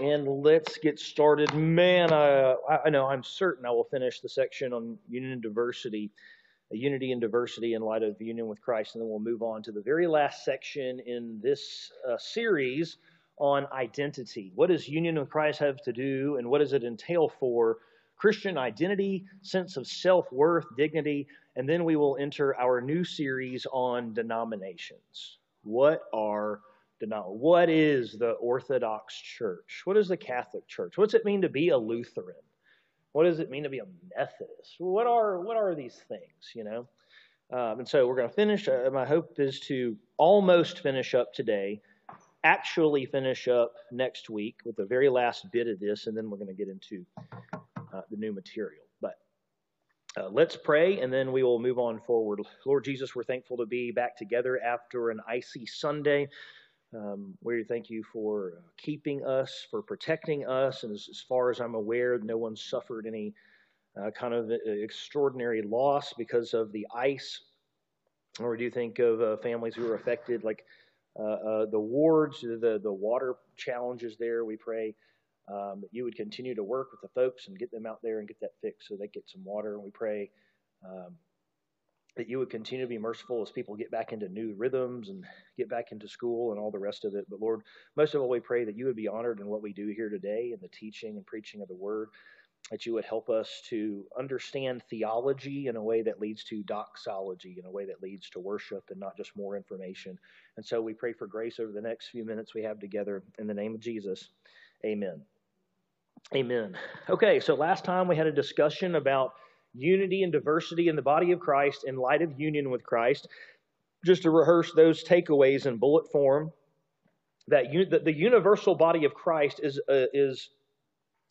and let's get started. Man, I, I know I'm certain I will finish the section on union and diversity, unity and diversity in light of union with Christ, and then we'll move on to the very last section in this uh, series on identity. What does union with Christ have to do, and what does it entail for Christian identity, sense of self worth, dignity, and then we will enter our new series on denominations. What are what is the Orthodox Church? What is the Catholic Church? What's it mean to be a Lutheran? What does it mean to be a Methodist? What are what are these things? You know, um, and so we're going to finish. Uh, my hope is to almost finish up today, actually finish up next week with the very last bit of this, and then we're going to get into uh, the new material. But uh, let's pray, and then we will move on forward. Lord Jesus, we're thankful to be back together after an icy Sunday. Um, we thank you for uh, keeping us, for protecting us, and as, as, far as I'm aware, no one suffered any uh, kind of uh, extraordinary loss because of the ice. Or do you think of uh, families who were affected, like uh, uh, the wards, the the water challenges there? We pray um, that you would continue to work with the folks and get them out there and get that fixed so they get some water. And we pray. Um, that you would continue to be merciful as people get back into new rhythms and get back into school and all the rest of it. But Lord, most of all, we pray that you would be honored in what we do here today in the teaching and preaching of the word, that you would help us to understand theology in a way that leads to doxology, in a way that leads to worship and not just more information. And so we pray for grace over the next few minutes we have together. In the name of Jesus, amen. Amen. Okay, so last time we had a discussion about unity and diversity in the body of Christ in light of union with Christ. Just to rehearse those takeaways in bullet form, that, that the universal body of Christ is, uh, is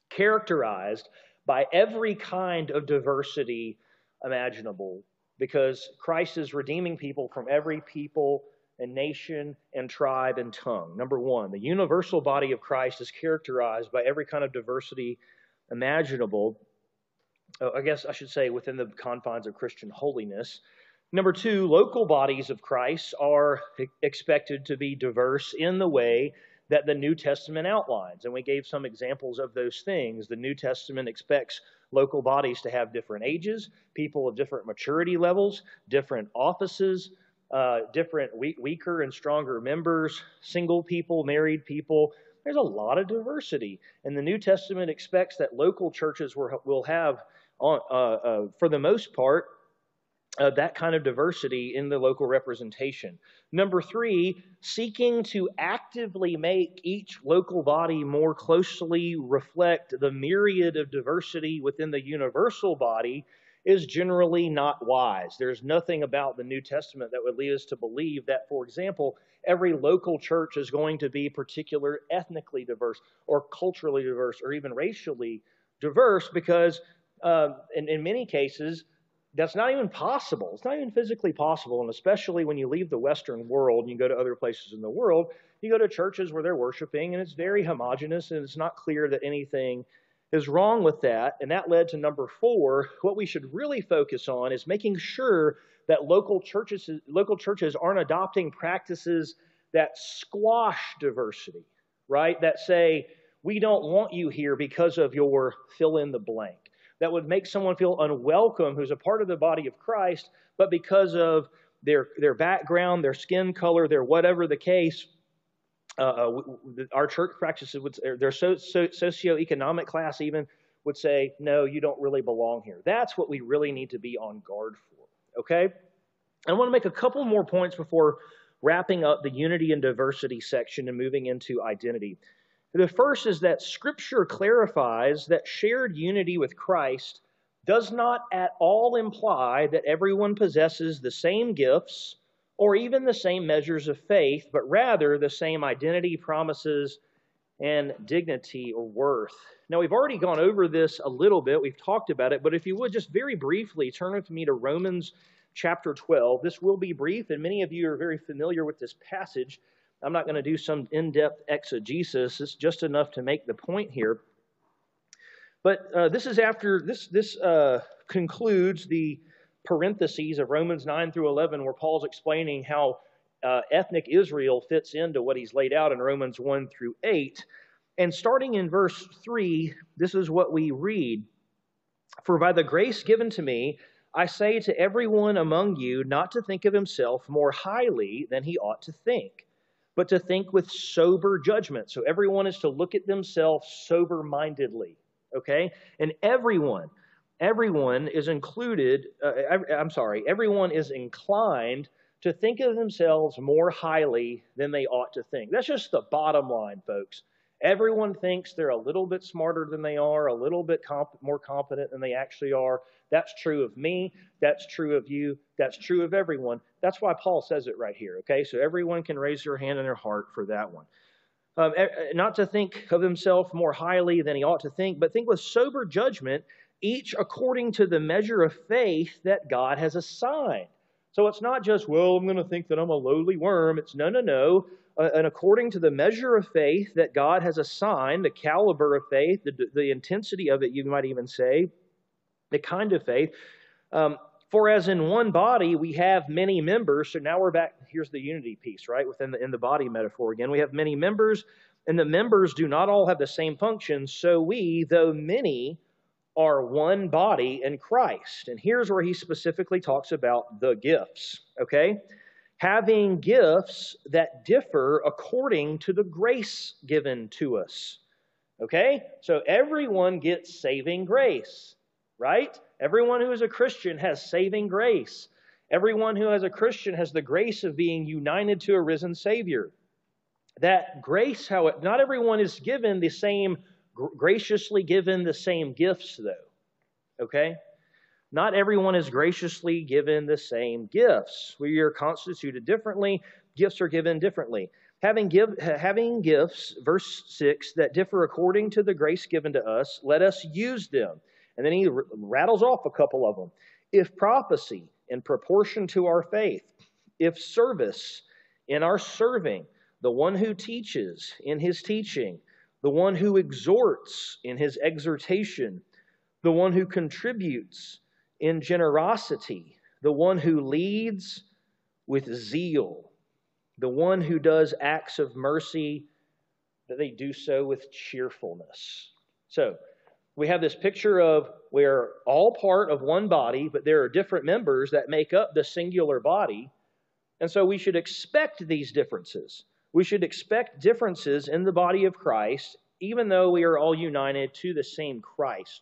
characterized by every kind of diversity imaginable because Christ is redeeming people from every people and nation and tribe and tongue. Number one, the universal body of Christ is characterized by every kind of diversity imaginable oh, I guess I should say within the confines of Christian holiness. Number two, local bodies of Christ are expected to be diverse in the way that the New Testament outlines. And we gave some examples of those things. The New Testament expects local bodies to have different ages, people of different maturity levels, different offices, uh, different weaker and stronger members, single people, married people. There's a lot of diversity. And the New Testament expects that local churches will have uh, uh, for the most part, uh, that kind of diversity in the local representation. Number three, seeking to actively make each local body more closely reflect the myriad of diversity within the universal body is generally not wise. There's nothing about the New Testament that would lead us to believe that, for example, every local church is going to be particular ethnically diverse or culturally diverse or even racially diverse because um, in, in many cases, that's not even possible. It's not even physically possible. And especially when you leave the Western world and you go to other places in the world, you go to churches where they're worshiping and it's very homogenous and it's not clear that anything is wrong with that. And that led to number four. What we should really focus on is making sure that local churches, local churches aren't adopting practices that squash diversity, right? That say, we don't want you here because of your fill in the blank that would make someone feel unwelcome who's a part of the body of Christ, but because of their, their background, their skin color, their whatever the case, uh, uh our church practices would their so, so, socioeconomic class even would say, no, you don't really belong here. That's what we really need to be on guard for. Okay? I want to make a couple more points before wrapping up the unity and diversity section and moving into identity. The first is that Scripture clarifies that shared unity with Christ does not at all imply that everyone possesses the same gifts or even the same measures of faith, but rather the same identity, promises, and dignity or worth. Now, we've already gone over this a little bit, we've talked about it, but if you would just very briefly turn with me to Romans chapter 12. This will be brief, and many of you are very familiar with this passage. I'm not going to do some in depth exegesis. It's just enough to make the point here. But uh, this is after, this, this uh, concludes the parentheses of Romans 9 through 11, where Paul's explaining how uh, ethnic Israel fits into what he's laid out in Romans 1 through 8. And starting in verse 3, this is what we read For by the grace given to me, I say to everyone among you not to think of himself more highly than he ought to think, but to think with sober judgment. So everyone is to look at themselves sober mindedly, okay? And everyone, everyone is included, uh, I'm sorry, everyone is inclined to think of themselves more highly than they ought to think. That's just the bottom line, folks. Everyone thinks they're a little bit smarter than they are, a little bit comp- more competent than they actually are. That's true of me. That's true of you. That's true of everyone. That's why Paul says it right here, okay? So everyone can raise their hand and their heart for that one. Um, not to think of himself more highly than he ought to think, but think with sober judgment, each according to the measure of faith that God has assigned. So it's not just, well, I'm going to think that I'm a lowly worm. It's no, no, no uh, and according to the measure of faith that God has assigned, the caliber of faith, the, the intensity of it, you might even say, the kind of faith. Um, for as in one body we have many members, so now we're back. Here's the unity piece, right? Within the in the body metaphor again, we have many members, and the members do not all have the same function. So we, though many, are one body in Christ. And here's where he specifically talks about the gifts. Okay, having gifts that differ according to the grace given to us. Okay? So everyone gets saving grace, right? Everyone who is a Christian has saving grace. Everyone who is a Christian has the grace of being united to a risen Savior. That grace, how it, not everyone is given the same, graciously given the same gifts, though. Okay? Not everyone is graciously given the same gifts. We are constituted differently, gifts are given differently. Having, give, having gifts, verse 6, that differ according to the grace given to us, let us use them. And then he rattles off a couple of them. If prophecy, in proportion to our faith, if service, in our serving, the one who teaches, in his teaching, the one who exhorts, in his exhortation, the one who contributes, in generosity, the one who leads with zeal, the one who does acts of mercy, that they do so with cheerfulness. So, we have this picture of we're all part of one body, but there are different members that make up the singular body. And so we should expect these differences. We should expect differences in the body of Christ, even though we are all united to the same Christ.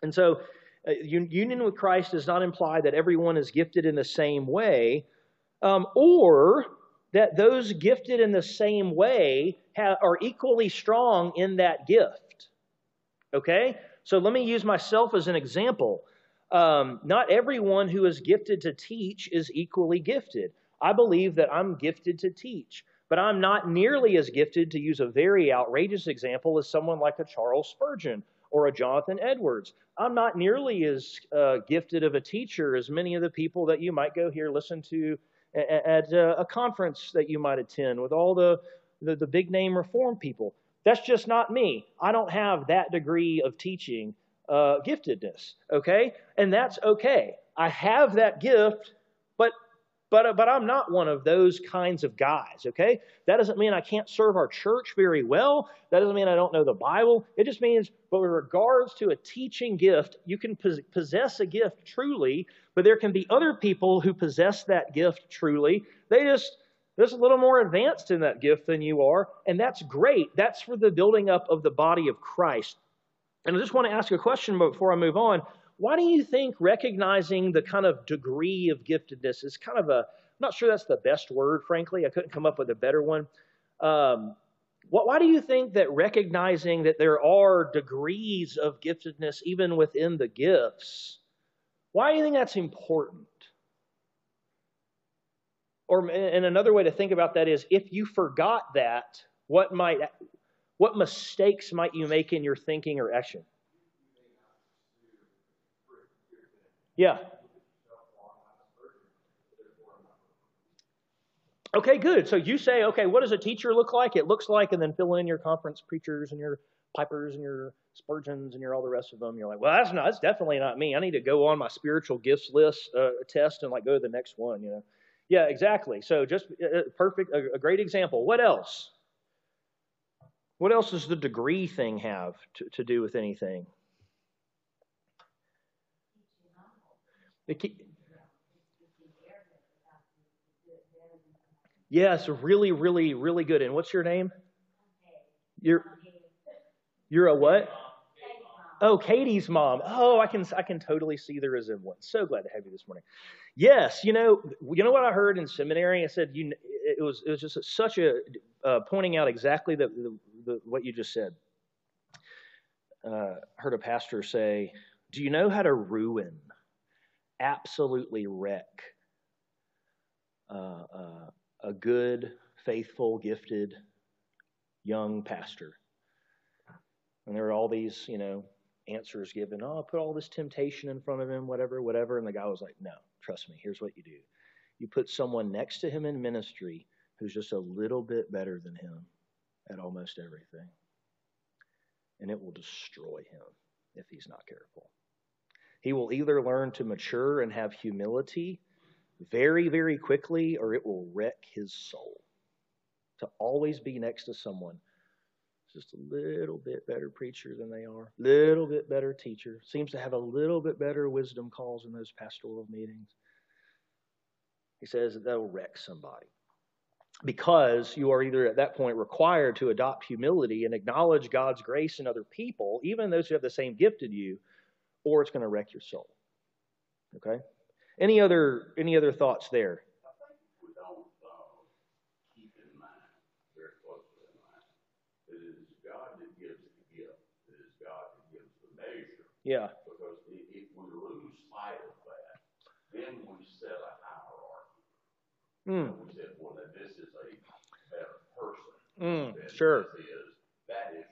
And so uh, union with Christ does not imply that everyone is gifted in the same way, um, or that those gifted in the same way are equally strong in that gift. Okay? So let me use myself as an example. Um, not everyone who is gifted to teach is equally gifted. I believe that I'm gifted to teach, but I'm not nearly as gifted, to use a very outrageous example, as someone like a Charles Spurgeon or a Jonathan Edwards. I'm not nearly as uh, gifted of a teacher as many of the people that you might go here listen to at, at uh, a conference that you might attend with all the, the, the big name reform people. That's just not me. I don't have that degree of teaching uh, giftedness, okay? And that's okay. I have that gift, but, uh, but I'm not one of those kinds of guys, okay? That doesn't mean I can't serve our church very well. That doesn't mean I don't know the Bible. It just means, but with regards to a teaching gift, you can possess a gift truly, but there can be other people who possess that gift truly. They just, they're a little more advanced in that gift than you are, and that's great. That's for the building up of the body of Christ. And I just want to ask a question before I move on. Why do you think recognizing the kind of degree of giftedness is kind of a, I'm not sure that's the best word, frankly. I couldn't come up with a better one. Um, why do you think that recognizing that there are degrees of giftedness even within the gifts, why do you think that's important? Or, and another way to think about that is if you forgot that, what might, what mistakes might you make in your thinking or action? Yeah. Okay, good. So you say, okay, what does a teacher look like? It looks like, and then fill in your conference preachers and your pipers and your Spurgeons and your all the rest of them. You're like, well, that's not, that's definitely not me. I need to go on my spiritual gifts list uh, test and like go to the next one. You know, yeah, exactly. So just uh, uh perfect, a, a great example. What else? What else does the degree thing have to, to do with anything? Yes, really, really, really good. And what's your name? You're you're a what? Oh, Katie's mom. Oh, I can I can totally see the resemblance. So glad to have you this morning. Yes, you know, you know what I heard in seminary. I said you. It was it was just such a uh, pointing out exactly the, the, the, what you just said. Uh, heard a pastor say, "Do you know how to ruin, absolutely wreck, uh, uh a good, faithful, gifted young pastor?" And there are all these, you know, answers given. Oh, put all this temptation in front of him, whatever, whatever. And the guy was like, no, trust me, here's what you do. You put someone next to him in ministry who's just a little bit better than him at almost everything. And it will destroy him if he's not careful. He will either learn to mature and have humility very, very quickly, or it will wreck his soul. To always be next to someone just a little bit better preacher than they are, little bit better teacher, seems to have a little bit better wisdom calls in those pastoral meetings. He says that that'll wreck somebody. Because you are either at that point required to adopt humility and acknowledge God's grace in other people, even those who have the same gift as you, or it's going to wreck your soul. Okay? Any other any other thoughts there? Yeah. Because if we lose sight of that, then we set a hierarchy. Mm. we said, well, then this is a better person. Mm, sure. This is, that is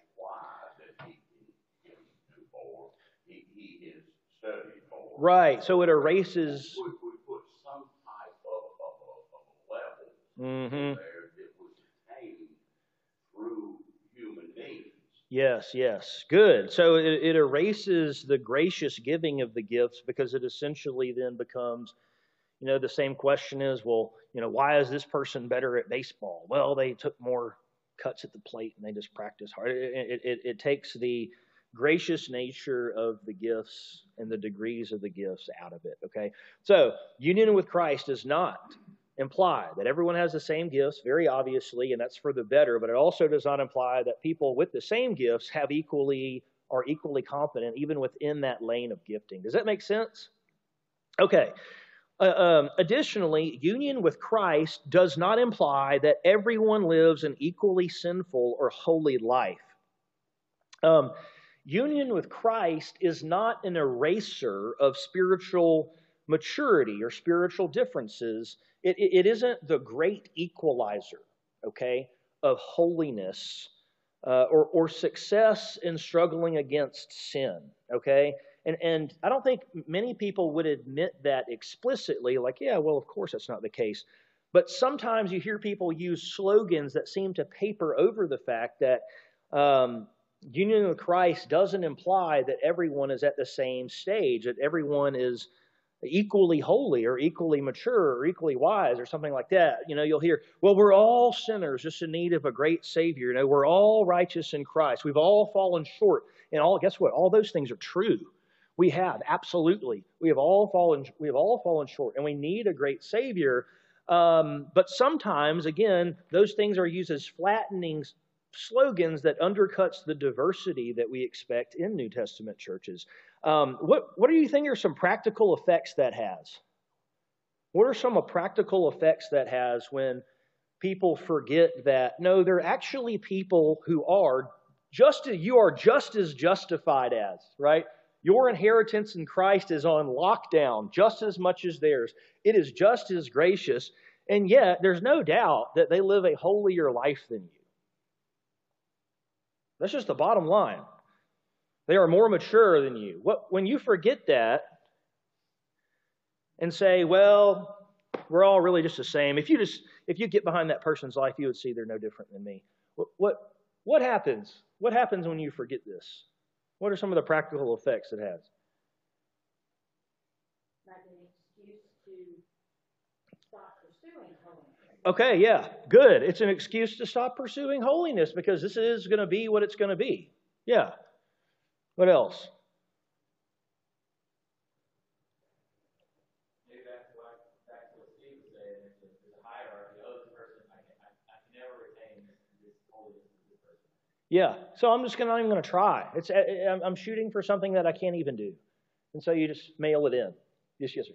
74. Right. So it erases. We, we put some type of, of, of level mm-hmm. there that was attained through human beings. Yes, yes. Good. So it, it erases the gracious giving of the gifts because it essentially then becomes you know the same question is well you know why is this person better at baseball well they took more cuts at the plate and they just practice hard it, it, it, it takes the gracious nature of the gifts and the degrees of the gifts out of it. Okay. So union with Christ does not imply that everyone has the same gifts, very obviously, and that's for the better, but it also does not imply that people with the same gifts have equally are equally competent even within that lane of gifting. Does that make sense? Okay. Uh, um, additionally, union with Christ does not imply that everyone lives an equally sinful or holy life. Um, union with Christ is not an eraser of spiritual maturity or spiritual differences it, it isn't the great equalizer, okay, of holiness uh, or, or success in struggling against sin, okay? And, and I don't think many people would admit that explicitly, like, yeah, well, of course that's not the case. But sometimes you hear people use slogans that seem to paper over the fact that um, union with Christ doesn't imply that everyone is at the same stage, that everyone is equally holy or equally mature or equally wise or something like that. You know, you'll hear, well, we're all sinners just in need of a great Savior. You know, we're all righteous in Christ. We've all fallen short. And all guess what? All those things are true. We have, absolutely. We have all fallen, we have all fallen short, and we need a great Savior. Um, but sometimes, again, those things are used as flattening slogans that undercuts the diversity that we expect in New Testament churches. Um, what, what do you think are some practical effects that has? What are some practical effects that has when people forget that no, they're actually people who are just you are just as justified as, right? Your inheritance in Christ is on lockdown just as much as theirs. It is just as gracious, and yet there's no doubt that they live a holier life than you. That's just the bottom line. They are more mature than you. What, when you forget that and say, well, we're all really just the same, if you just if you get behind that person's life, you would see they're no different than me. What what, what happens? What happens when you forget this? What are some of the practical effects it has? Like an excuse to stop pursuing holiness. Okay, yeah, good. It's an excuse to stop pursuing holiness because this is going to be what it's going to be. Yeah. What else? Yeah. So I'm just gonna, not even going to try. It's I'm shooting for something that I can't even do, and so you just mail it in. Yes, yes, sir.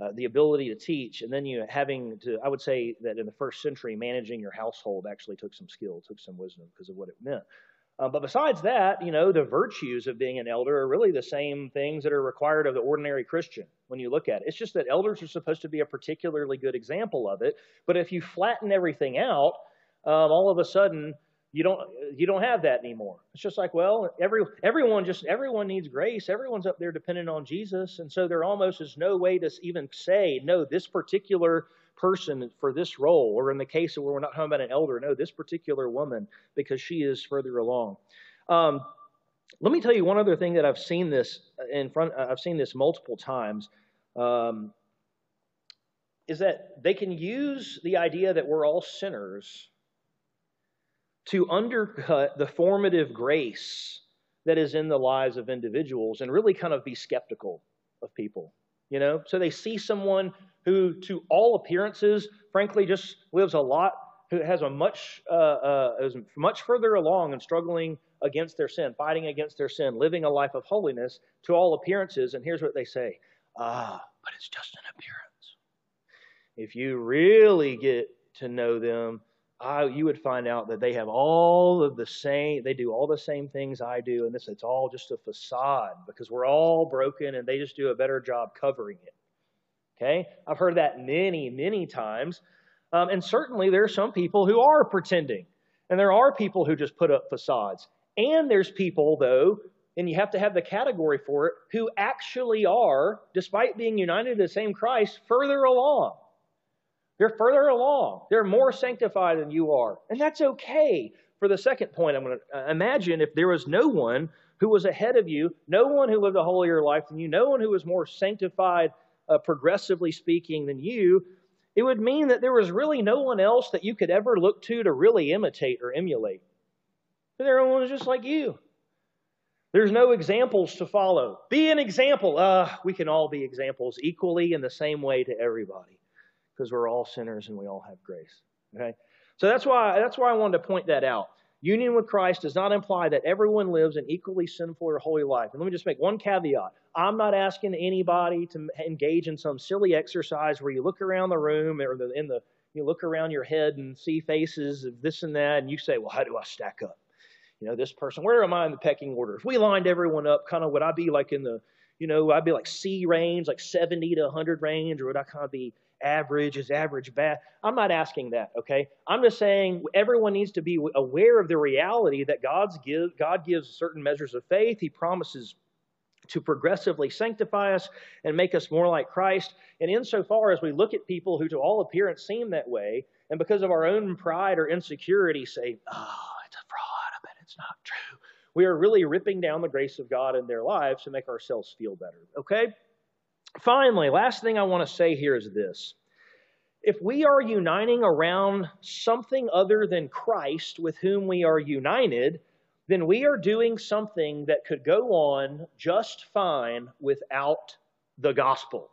uh, the ability to teach, and then you having to. I would say that in the first century, managing your household actually took some skill, took some wisdom because of what it meant. Uh, but besides that, you know, the virtues of being an elder are really the same things that are required of the ordinary Christian when you look at it. It's just that elders are supposed to be a particularly good example of it. But if you flatten everything out, um, all of a sudden you don't you don't have that anymore. It's just like, well, every everyone just everyone needs grace. Everyone's up there dependent on Jesus, and so there almost is no way to even say no. This particular person for this role, or in the case of where we're not talking about an elder, no, this particular woman because she is further along. Um, let me tell you one other thing that I've seen this in front. I've seen this multiple times. Um, is that they can use the idea that we're all sinners to undercut the formative grace that is in the lives of individuals and really kind of be skeptical of people. You know, so they see someone who, to all appearances, frankly, just lives a lot, who has a much, uh, uh, is much further along and struggling against their sin, fighting against their sin, living a life of holiness to all appearances. And here's what they say Ah, but it's just an appearance. If you really get to know them, I, you would find out that they have all of the same, they do all the same things I do, and this it's all just a facade because we're all broken and they just do a better job covering it. Okay? I've heard that many, many times. Um, and certainly there are some people who are pretending. And there are people who just put up facades. And there's people, though, and you have to have the category for it, who actually are, despite being united to the same Christ, further along. They're further along. They're more sanctified than you are. And that's okay. For the second point, I'm going to uh, imagine if there was no one who was ahead of you, no one who lived a holier life than you, no one who was more sanctified uh, progressively speaking, than you, it would mean that there was really no one else that you could ever look to to really imitate or emulate. Everyone was just like you. There's no examples to follow. Be an example. Uh, we can all be examples equally in the same way to everybody because we're all sinners and we all have grace. Okay? So that's why that's why I wanted to point that out. Union with Christ does not imply that everyone lives an equally sinful or holy life. And let me just make one caveat. I'm not asking anybody to engage in some silly exercise where you look around the room or the, in the you look around your head and see faces of this and that, and you say, "Well, how do I stack up?" You know, this person. Where am I in the pecking order? If we lined everyone up, kind of would I be like in the, you know, I'd be like C range, like 70 to 100 range, or would I kind of be average? Is average bad? I'm not asking that, okay? I'm just saying everyone needs to be aware of the reality that God's give, God gives certain measures of faith. He promises to progressively sanctify us and make us more like Christ. And insofar as we look at people who, to all appearance, seem that way, and because of our own pride or insecurity, say, oh, it's a fraud, I bet it's not true. We are really ripping down the grace of God in their lives to make ourselves feel better, okay? Finally, last thing I want to say here is this. If we are uniting around something other than Christ with whom we are united, then we are doing something that could go on just fine without the gospel.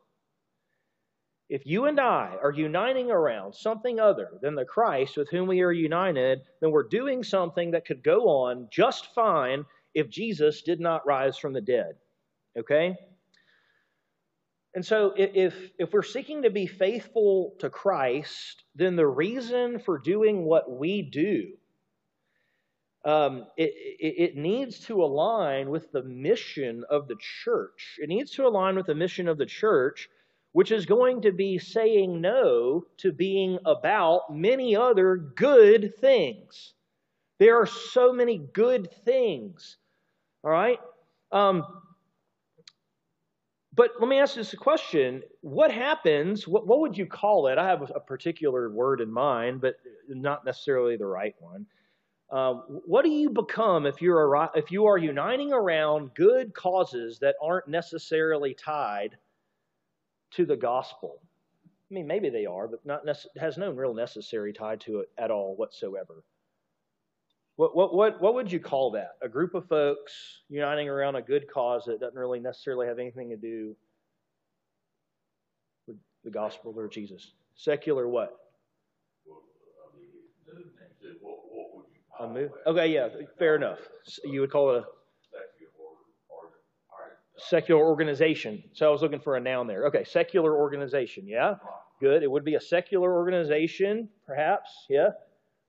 If you and I are uniting around something other than the Christ with whom we are united, then we're doing something that could go on just fine if Jesus did not rise from the dead. Okay? And so, if, if we're seeking to be faithful to Christ, then the reason for doing what we do, um, it, it, it needs to align with the mission of the church. It needs to align with the mission of the church, which is going to be saying no to being about many other good things. There are so many good things. All right? Um, but let me ask you this question. What happens? What, what would you call it? I have a particular word in mind, but not necessarily the right one. Um, what do you become if you're a, if you are uniting around good causes that aren't necessarily tied to the gospel? I mean, maybe they are, but not has no real necessary tied to it at all whatsoever. What, what, what, what would you call that? A group of folks uniting around a good cause that doesn't really necessarily have anything to do with the gospel or Jesus. Secular what? A move? Okay, yeah, fair enough. You would call it a secular organization. So I was looking for a noun there. Okay, secular organization. Yeah, good. It would be a secular organization, perhaps. Yeah,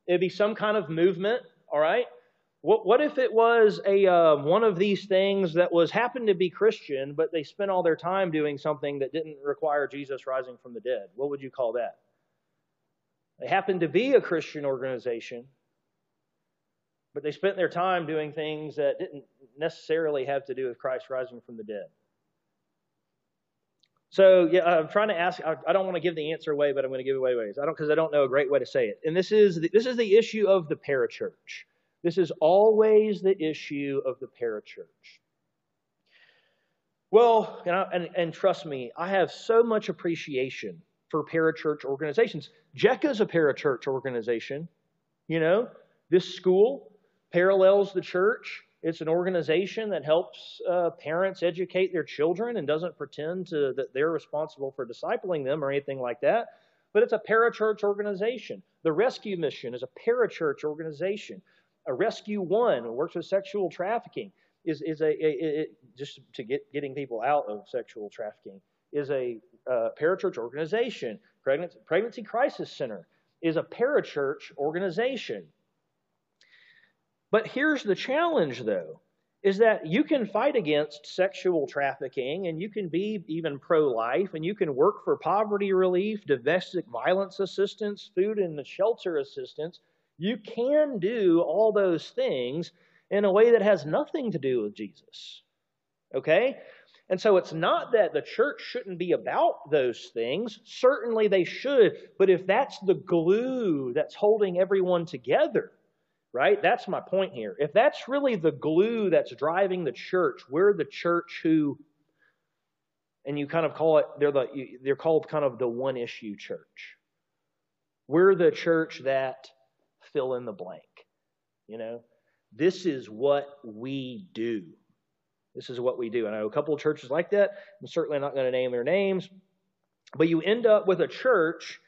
it'd be some kind of movement all right? What, what if it was a uh, one of these things that was happened to be Christian, but they spent all their time doing something that didn't require Jesus rising from the dead? What would you call that? They happened to be a Christian organization, but they spent their time doing things that didn't necessarily have to do with Christ rising from the dead. So yeah, I'm trying to ask. I don't want to give the answer away, but I'm going to give away ways. I don't because I don't know a great way to say it. And this is the, this is the issue of the parachurch. This is always the issue of the parachurch. Well, and, I, and, and trust me, I have so much appreciation for parachurch organizations. JECA's a parachurch organization. You know, this school parallels the church. It's an organization that helps uh, parents educate their children and doesn't pretend to, that they're responsible for discipling them or anything like that. But it's a parachurch organization. The Rescue Mission is a parachurch organization. A Rescue One works with sexual trafficking. Is is a, a, a just to get getting people out of sexual trafficking is a uh, parachurch organization. Pregnancy, Pregnancy Crisis Center is a parachurch organization. But here's the challenge, though, is that you can fight against sexual trafficking and you can be even pro life and you can work for poverty relief, domestic violence assistance, food and shelter assistance. You can do all those things in a way that has nothing to do with Jesus. Okay? And so it's not that the church shouldn't be about those things. Certainly they should. But if that's the glue that's holding everyone together, right? That's my point here. If that's really the glue that's driving the church, we're the church who, and you kind of call it, they're, the, they're called kind of the one issue church. We're the church that fill in the blank. You know, this is what we do. This is what we do. I know a couple of churches like that. I'm certainly not going to name their names. But you end up with a church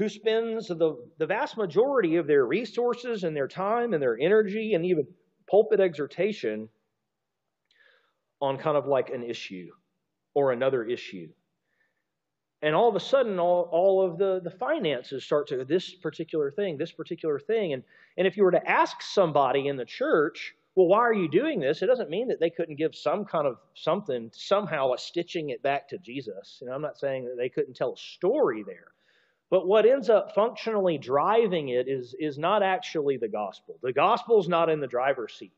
who spends the, the vast majority of their resources and their time and their energy and even pulpit exhortation on kind of like an issue or another issue. And all of a sudden, all, all of the, the finances start to this particular thing, this particular thing. And, and if you were to ask somebody in the church, well, why are you doing this? It doesn't mean that they couldn't give some kind of something, somehow a stitching it back to Jesus. You know, I'm not saying that they couldn't tell a story there. But what ends up functionally driving it is, is not actually the gospel. The gospel's not in the driver's seat.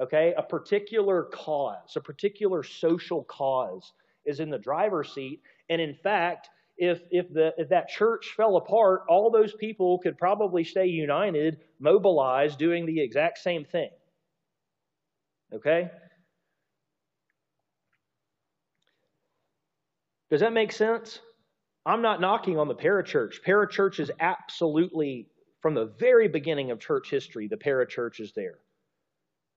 Okay? A particular cause, a particular social cause is in the driver's seat. And in fact, if, if, the, if that church fell apart, all those people could probably stay united, mobilized, doing the exact same thing. Okay? Does that make sense? I'm not knocking on the parachurch. Parachurch is absolutely, from the very beginning of church history, the parachurch is there.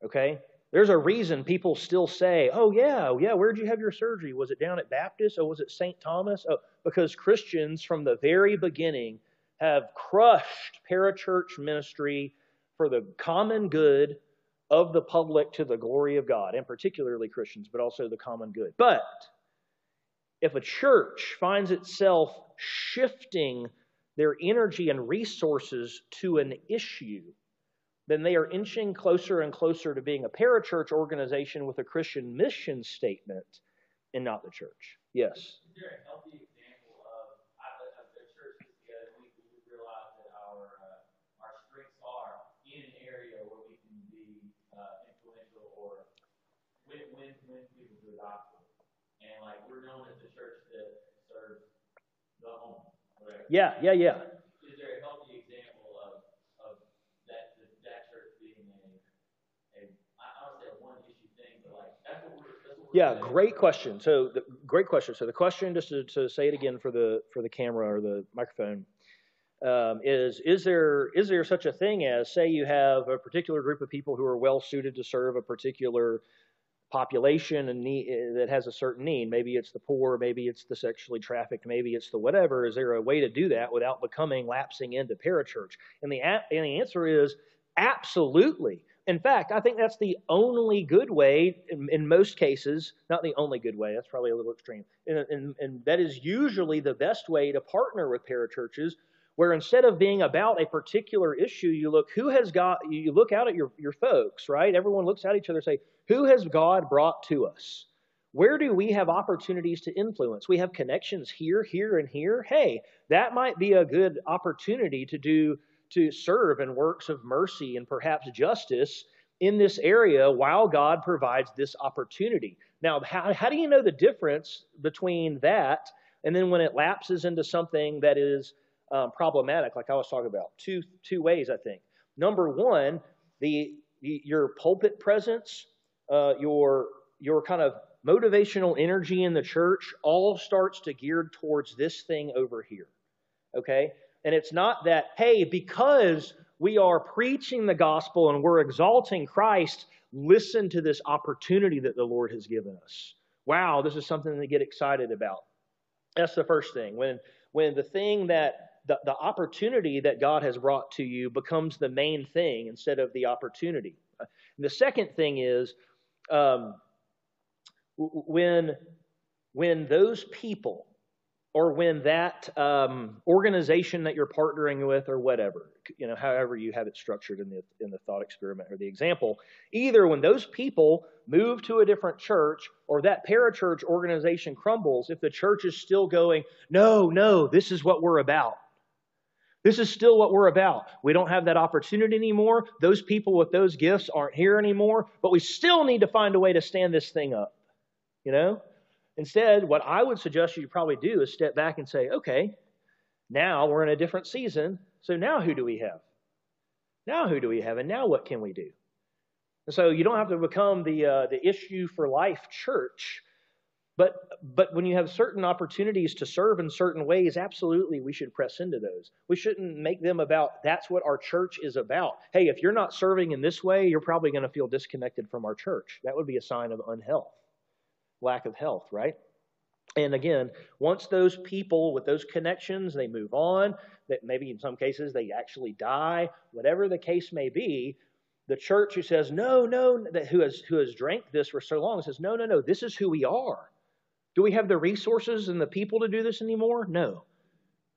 Okay? There's a reason people still say, oh, yeah, oh, yeah, where'd you have your surgery? Was it down at Baptist or was it St. Thomas? Oh, because Christians from the very beginning have crushed parachurch ministry for the common good of the public to the glory of God, and particularly Christians, but also the common good. But if a church finds itself shifting their energy and resources to an issue, then they are inching closer and closer to being a parachurch organization with a Christian mission statement and not the church. Yes. Is there a healthy example of a church gets together we, we realize that our uh, our strengths are in an area where we can be uh, influential or win win win people to the gospel, and like we're known as the church that serves the home. Yeah, yeah, yeah. Yeah, great question. So, the, great question. So, the question, just to, to, say it again for the for the camera or the microphone, um, is is there is there such a thing as say you have a particular group of people who are well suited to serve a particular population and need, eh, that has a certain need? Maybe it's the poor, maybe it's the sexually trafficked, maybe it's the whatever. Is there a way to do that without becoming lapsing into parachurch? And the and the answer is absolutely. In fact, I think that's the only good way in, in, most cases, not the only good way, that's probably a little extreme. And, and, and that is usually the best way to partner with parachurches, where instead of being about a particular issue, you look who has got, you look out at your, your folks, right? Everyone looks at each other and say, who has God brought to us? Where do we have opportunities to influence? We have connections here, here, and here. Hey, that might be a good opportunity to do to serve in works of mercy and perhaps justice in this area while God provides this opportunity. Now, how, how do you know the difference between that and then when it lapses into something that is um, problematic, like I was talking about? Two, two ways, I think. Number one, the, the your pulpit presence, uh, your, your kind of motivational energy in the church all starts to gear towards this thing over here. Okay? And it's not that, hey, because we are preaching the gospel and we're exalting Christ, listen to this opportunity that the Lord has given us. Wow, this is something to get excited about. That's the first thing. When when the thing that the, the opportunity that God has brought to you becomes the main thing instead of the opportunity. And the second thing is um, when when those people or when that um, organization that you're partnering with or whatever you know however you have it structured in the in the thought experiment or the example either when those people move to a different church or that parachurch organization crumbles if the church is still going no no this is what we're about this is still what we're about. We don't have that opportunity anymore. Those people with those gifts aren't here anymore, but we still need to find a way to stand this thing up. You know? Instead, what I would suggest you probably do is step back and say, okay, now we're in a different season. So now who do we have? Now who do we have? And now what can we do? And so you don't have to become the, uh, the issue for life church. But, but when you have certain opportunities to serve in certain ways, absolutely we should press into those. We shouldn't make them about that's what our church is about. Hey, if you're not serving in this way, you're probably going to feel disconnected from our church. That would be a sign of unhealth lack of health, right? And again, once those people with those connections, they move on, that maybe in some cases they actually die, whatever the case may be, the church who says, no, no, that who has who has drank this for so long says, no, no, no, this is who we are. Do we have the resources and the people to do this anymore? No.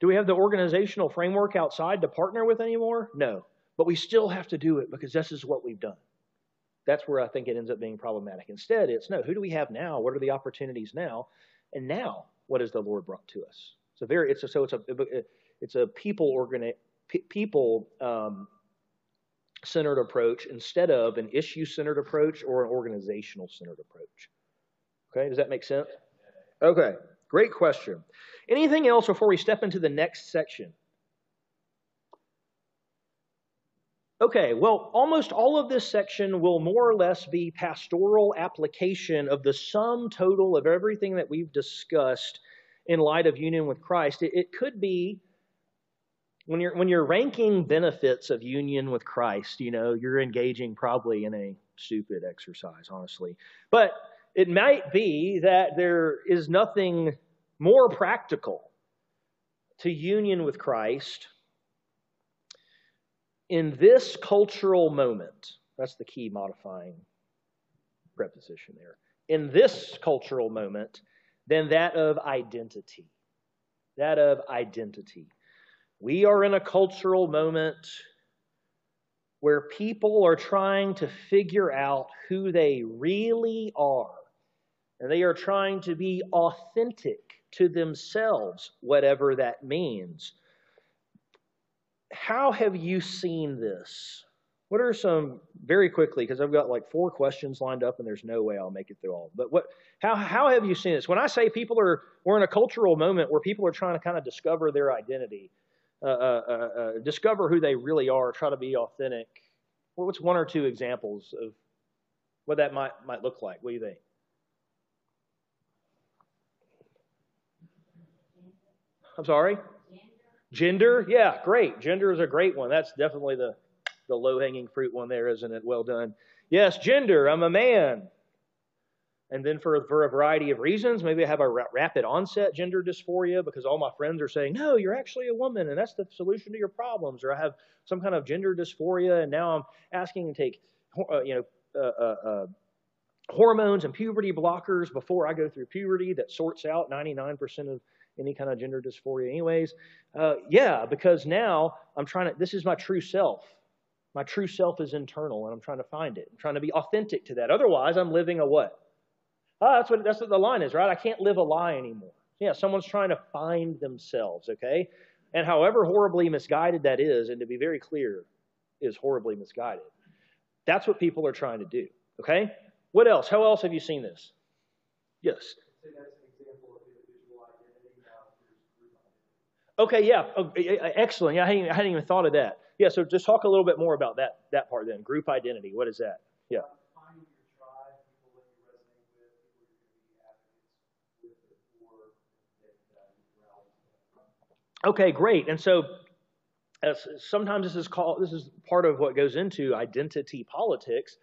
Do we have the organizational framework outside to partner with anymore? No. But we still have to do it because this is what we've done. That's where I think it ends up being problematic. Instead, it's no, who do we have now? What are the opportunities now? And now, what has the Lord brought to us? So very, it's a, so it's a it's a people organi- people um, centered approach instead of an issue centered approach or an organizational centered approach. Okay, does that make sense? Okay, great question. Anything else before we step into the next section? Okay, well, almost all of this section will more or less be pastoral application of the sum total of everything that we've discussed in light of union with Christ. It, it could be when you're when you're ranking benefits of union with Christ, you know, you're engaging probably in a stupid exercise, honestly. But it might be that there is nothing more practical to union with Christ in this cultural moment, that's the key modifying preposition there. In this cultural moment, than that of identity. That of identity. We are in a cultural moment where people are trying to figure out who they really are And they are trying to be authentic to themselves, whatever that means. How have you seen this? What are some very quickly because I've got like four questions lined up and there's no way I'll make it through all. But what how how have you seen this? When I say people are we're in a cultural moment where people are trying to kind of discover their identity, uh, uh, uh, uh discover who they really are, try to be authentic. What's one or two examples of what that might might look like? What do you think? I'm sorry? Gender? Yeah, great. Gender is a great one. That's definitely the the low hanging fruit one there, isn't it? Well done. Yes, gender. I'm a man. And then for, for a variety of reasons, maybe I have a ra- rapid onset gender dysphoria because all my friends are saying, no, you're actually a woman and that's the solution to your problems. Or I have some kind of gender dysphoria and now I'm asking to take, uh, you know, uh, uh, uh hormones and puberty blockers before I go through puberty that sorts out 99% of any kind of gender dysphoria anyways. Uh, yeah, because now I'm trying to, this is my true self. My true self is internal, and I'm trying to find it. I'm trying to be authentic to that. Otherwise, I'm living a what? Ah, that's what that's what the line is, right? I can't live a lie anymore. Yeah, someone's trying to find themselves, okay? And however horribly misguided that is, and to be very clear, is horribly misguided. That's what people are trying to do. Okay? What else? How else have you seen this? Yes. Okay, yeah, oh, excellent. Yeah, I hadn't, I hadn't even thought of that. Yeah, so just talk a little bit more about that that part then. Group identity. What is that? Yeah. Okay, great. And so uh, sometimes this is called this is part of what goes into identity politics,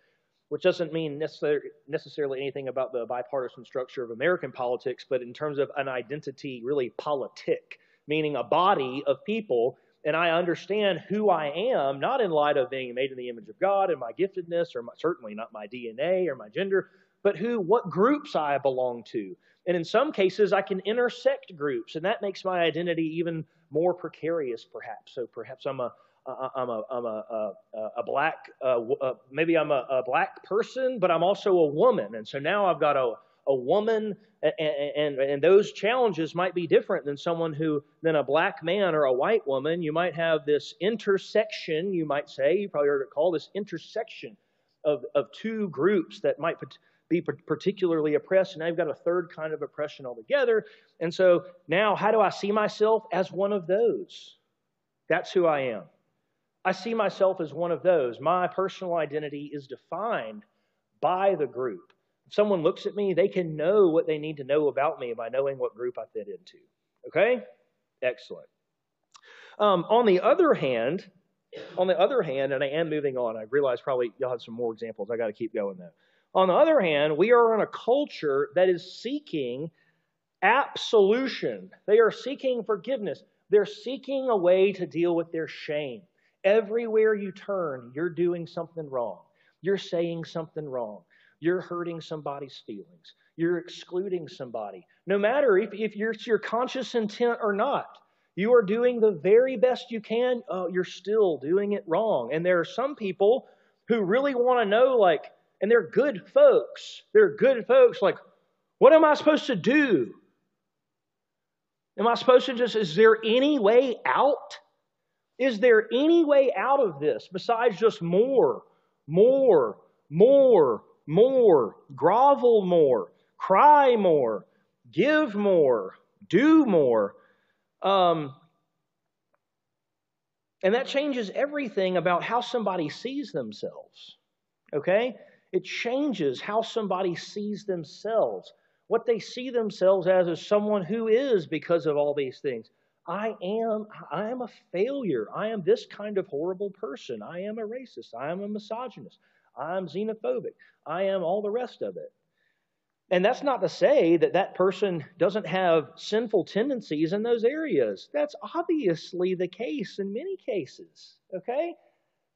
which doesn't mean necessarily necessarily anything about the bipartisan structure of American politics, but in terms of an identity really politic, meaning a body of people and I understand who I am, not in light of being made in the image of God and my giftedness, or my, certainly not my DNA or my gender, but who, what groups I belong to. And in some cases, I can intersect groups, and that makes my identity even more precarious, perhaps. So perhaps I'm a I'm a I'm a a, a black uh, uh, maybe I'm a, a black person, but I'm also a woman, and so now I've got a a woman, and, and, and those challenges might be different than someone who, than a black man or a white woman. You might have this intersection, you might say, you probably heard it called this intersection of, of two groups that might be particularly oppressed. And now you've got a third kind of oppression altogether. And so now, how do I see myself as one of those? That's who I am. I see myself as one of those. My personal identity is defined by the group someone looks at me, they can know what they need to know about me by knowing what group I fit into. Okay? Excellent. Um, on the other hand, on the other hand, and I am moving on, I realize probably y'all have some more examples. I got to keep going though. On the other hand, we are in a culture that is seeking absolution. They are seeking forgiveness. They're seeking a way to deal with their shame. Everywhere you turn, you're doing something wrong. You're saying something wrong. You're hurting somebody's feelings. You're excluding somebody. No matter if, if you're, it's your conscious intent or not, you are doing the very best you can. Oh, you're still doing it wrong. And there are some people who really want to know, like, and they're good folks. They're good folks. Like, what am I supposed to do? Am I supposed to just, is there any way out? Is there any way out of this besides just more, more, more, more, grovel more, cry more, give more, do more. Um, and that changes everything about how somebody sees themselves. Okay? It changes how somebody sees themselves. What they see themselves as is someone who is because of all these things. I am I am a failure. I am this kind of horrible person. I am a racist. I am a misogynist. I'm xenophobic. I am all the rest of it. And that's not to say that that person doesn't have sinful tendencies in those areas. That's obviously the case in many cases. Okay?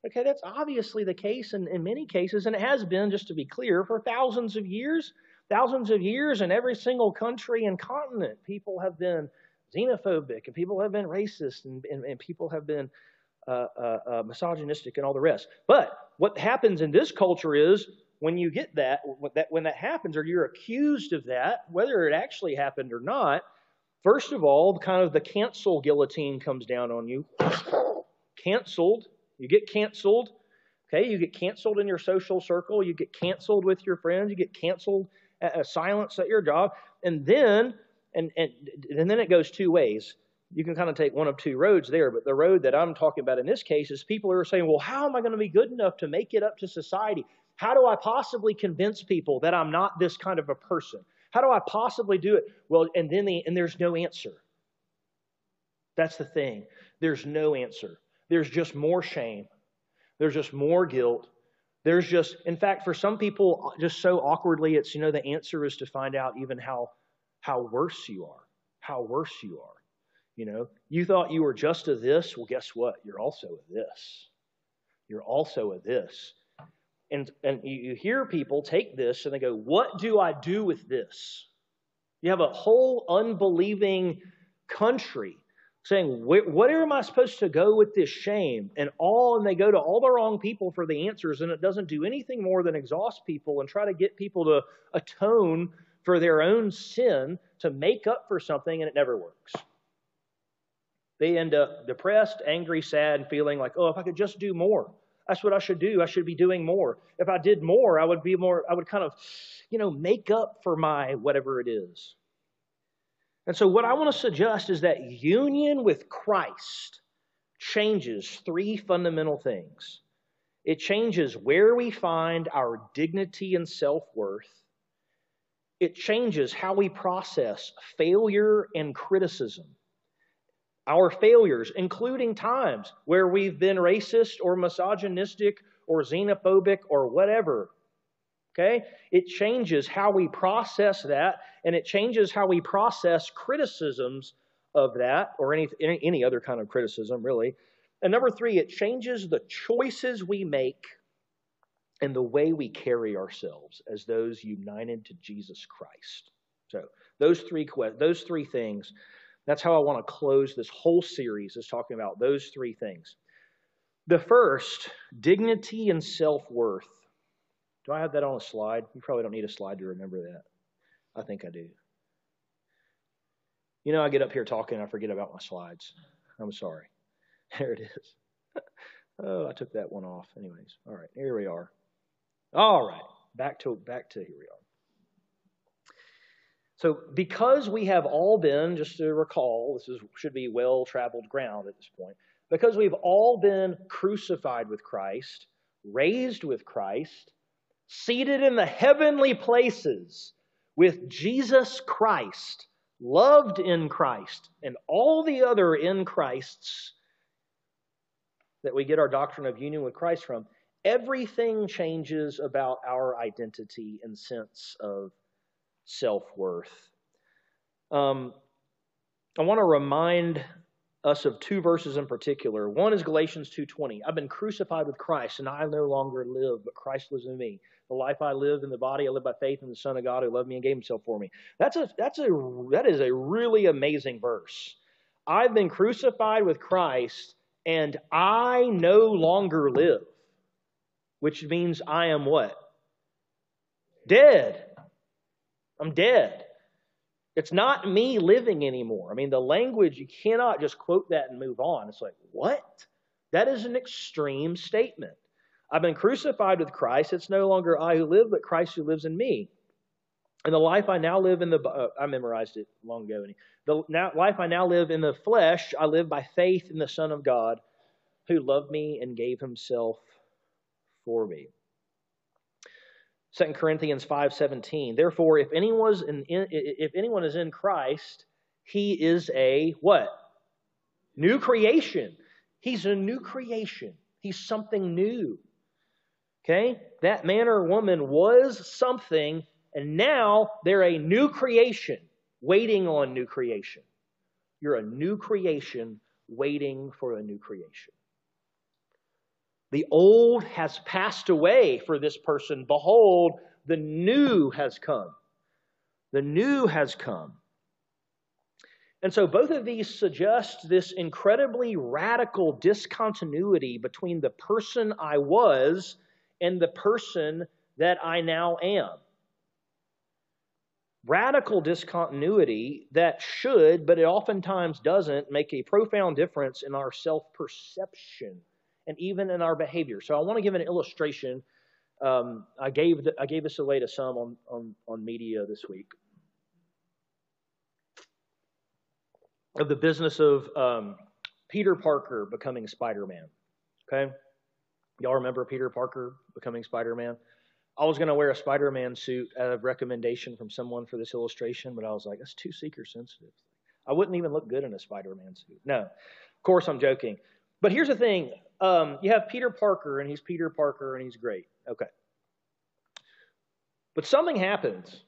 Okay, that's obviously the case in, in many cases, and it has been, just to be clear, for thousands of years. Thousands of years in every single country and continent, people have been xenophobic, and people have been racist, and, and, and people have been Uh, uh, uh, misogynistic and all the rest. But what happens in this culture is when you get that, when that happens, or you're accused of that, whether it actually happened or not, first of all, kind of the cancel guillotine comes down on you. Canceled. You get canceled. Okay, you get canceled in your social circle. You get canceled with your friends. You get canceled, uh, silence at your job, and then and and and then it goes two ways you can kind of take one of two roads there, but the road that I'm talking about in this case is people are saying, well, how am I going to be good enough to make it up to society? How do I possibly convince people that I'm not this kind of a person? How do I possibly do it? Well, and then the, and there's no answer. That's the thing. There's no answer. There's just more shame. There's just more guilt. There's just, in fact, for some people, just so awkwardly, it's, you know, the answer is to find out even how, how worse you are, how worse you are. You know, you thought you were just a this. Well, guess what? You're also a this. You're also a this. And, and you hear people take this and they go, What do I do with this? You have a whole unbelieving country saying, Where am I supposed to go with this shame? And all, and they go to all the wrong people for the answers, and it doesn't do anything more than exhaust people and try to get people to atone for their own sin to make up for something, and it never works. They end up depressed, angry, sad, and feeling like, oh, if I could just do more. That's what I should do. I should be doing more. If I did more, I would be more, I would kind of, you know, make up for my whatever it is. And so, what I want to suggest is that union with Christ changes three fundamental things it changes where we find our dignity and self worth, it changes how we process failure and criticism our failures, including times where we've been racist or misogynistic or xenophobic or whatever. Okay? It changes how we process that, and it changes how we process criticisms of that or any, any other kind of criticism, really. And number three, it changes the choices we make and the way we carry ourselves as those united to Jesus Christ. So, those three, those three things that's how I want to close this whole series, is talking about those three things. The first, dignity and self worth. Do I have that on a slide? You probably don't need a slide to remember that. I think I do. You know, I get up here talking I forget about my slides. I'm sorry. There it is. oh, I took that one off. Anyways, all right, here we are. All right, back to back to here we are. So, because we have all been, just to recall, this is, should be well traveled ground at this point, because we've all been crucified with Christ, raised with Christ, seated in the heavenly places with Jesus Christ, loved in Christ, and all the other in Christs that we get our doctrine of union with Christ from, everything changes about our identity and sense of self worth. Um, I want to remind us of two verses in particular. One is Galatians 2:20. I've been crucified with Christ, and I no longer live, but Christ lives in me. The life I live in the body, I live by faith in the Son of God who loved me and gave Himself for me. That's a that's a that is a really amazing verse. I've been crucified with Christ, and I no longer live, which means I am what? Dead. I'm dead. It's not me living anymore. I mean, the language, you cannot just quote that and move on. It's like, what? That is an extreme statement. I've been crucified with Christ. It's no longer I who live, but Christ who lives in me. And the life I now live in the, uh, I memorized it long ago. The now, life I now live in the flesh, I live by faith in the Son of God who loved me and gave himself for me. 2 Corinthians 5:17. Therefore, if anyone is in, if anyone is in Christ, he is a what? New creation. He's a new creation. He's something new. Okay? That man or woman was something, and now they're a new creation, waiting on new creation. You're a new creation, waiting for a new creation. The old has passed away for this person. Behold, the new has come. The new has come. And so both of these suggest this incredibly radical discontinuity between the person I was and the person that I now am. Radical discontinuity that should, but it oftentimes doesn't, make a profound difference in our self perception and even in our behavior. So I want to give an illustration. Um, I gave the, I gave this away to some on, on, on media this week of the business of um, Peter Parker becoming Spider Man. Okay, y'all remember Peter Parker becoming Spider Man? I was going to wear a Spider Man suit out of recommendation from someone for this illustration, but I was like, that's too seeker sensitive. I wouldn't even look good in a Spider Man suit. No, of course I'm joking. But here's the thing um, you have Peter Parker, and he's Peter Parker, and he's great. Okay. But something happens.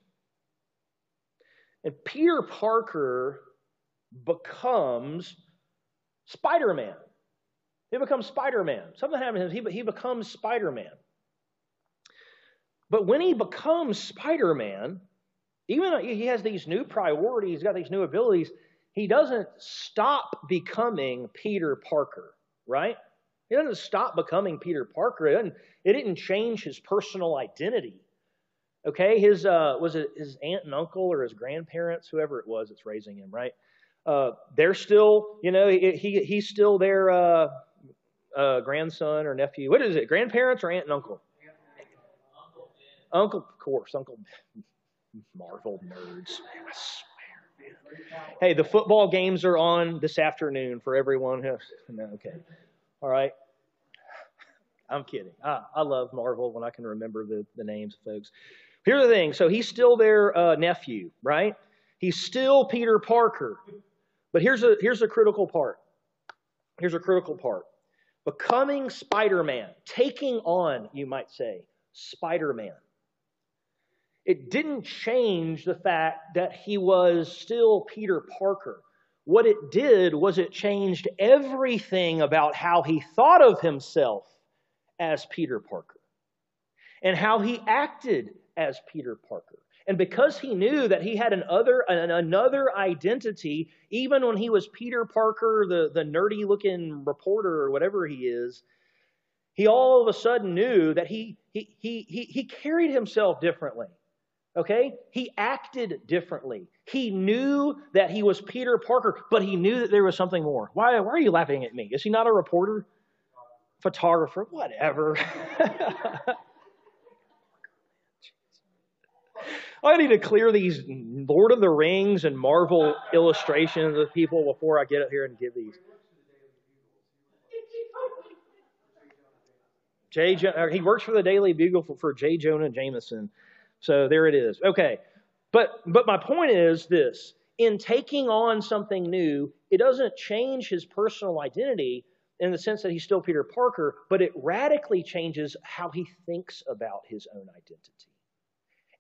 And Peter Parker becomes Spider Man. He becomes Spider Man. Something happens. He, he becomes Spider Man. But when he becomes Spider Man, even though he has these new priorities, he's got these new abilities, he doesn't stop becoming Peter Parker, right? He doesn't stop becoming Peter Parker. It didn't, it didn't change his personal identity. Okay, his uh, was it his aunt and uncle or his grandparents, whoever it was that's raising him, right? Uh, they're still, you know, he, he he's still their uh, uh, grandson or nephew. What is it? Grandparents or aunt and uncle? Uncle, of course, Uncle Marvel nerds. Man, I swear, man. Hey, the football games are on this afternoon for everyone. Who, no, okay, all right. I'm kidding. I, I love Marvel when I can remember the, the names of folks. Here's the thing. So he's still their uh, nephew, right? He's still Peter Parker. But here's a here's a critical part. Here's a critical part. Becoming Spider-Man, taking on, you might say, Spider-Man it didn't change the fact that he was still Peter Parker. What it did was it changed everything about how he thought of himself as Peter Parker and how he acted as Peter Parker. And because he knew that he had an other, an, another identity, even when he was Peter Parker, the, the nerdy looking reporter or whatever he is, he all of a sudden knew that he, he, he, he, he carried himself differently. Okay? He acted differently. He knew that he was Peter Parker, but he knew that there was something more. Why, why are you laughing at me? Is he not a reporter? Photographer? Whatever. I need to clear these Lord of the Rings and Marvel illustrations of people before I get up here and give these. Jay, he works for the Daily Bugle for, for J. Jonah Jameson. So there it is. Okay. But but my point is this in taking on something new, it doesn't change his personal identity in the sense that he's still Peter Parker, but it radically changes how he thinks about his own identity.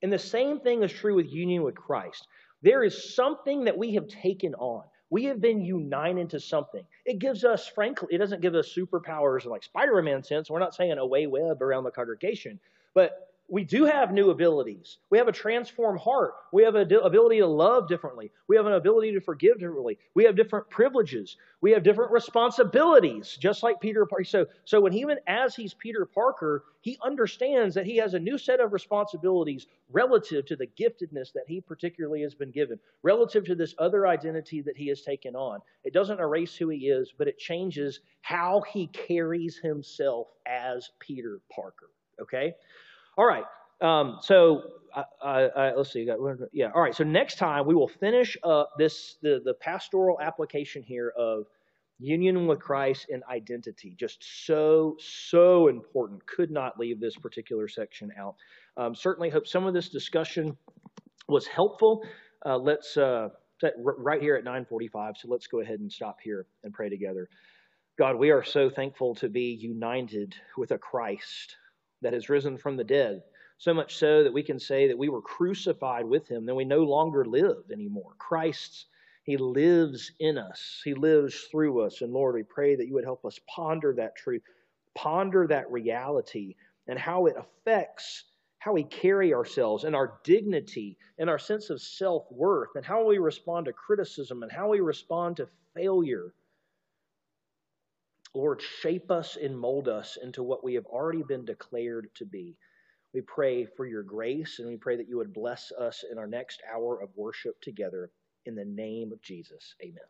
And the same thing is true with union with Christ. There is something that we have taken on. We have been united to something. It gives us, frankly, it doesn't give us superpowers like Spider-Man sense. We're not saying a way web around the congregation, but we do have new abilities. We have a transformed heart. We have an ability to love differently. We have an ability to forgive differently. We have different privileges. We have different responsibilities, just like Peter Parker. So, so when even as he's Peter Parker, he understands that he has a new set of responsibilities relative to the giftedness that he particularly has been given, relative to this other identity that he has taken on. It doesn't erase who he is, but it changes how he carries himself as Peter Parker. Okay? All right. Um, so I, I, let's see. Yeah. All right. So next time we will finish up this the the pastoral application here of union with Christ and identity. Just so so important. Could not leave this particular section out. Um, certainly hope some of this discussion was helpful. Uh, let's uh, right here at 9:45. So let's go ahead and stop here and pray together. God, we are so thankful to be united with a Christ that has risen from the dead. So much so that we can say that we were crucified with him, then we no longer live anymore. Christ, he lives in us, he lives through us. And Lord, we pray that you would help us ponder that truth, ponder that reality, and how it affects how we carry ourselves and our dignity and our sense of self worth, and how we respond to criticism and how we respond to failure Lord, shape us and mold us into what we have already been declared to be. We pray for your grace and we pray that you would bless us in our next hour of worship together. In the name of Jesus, amen.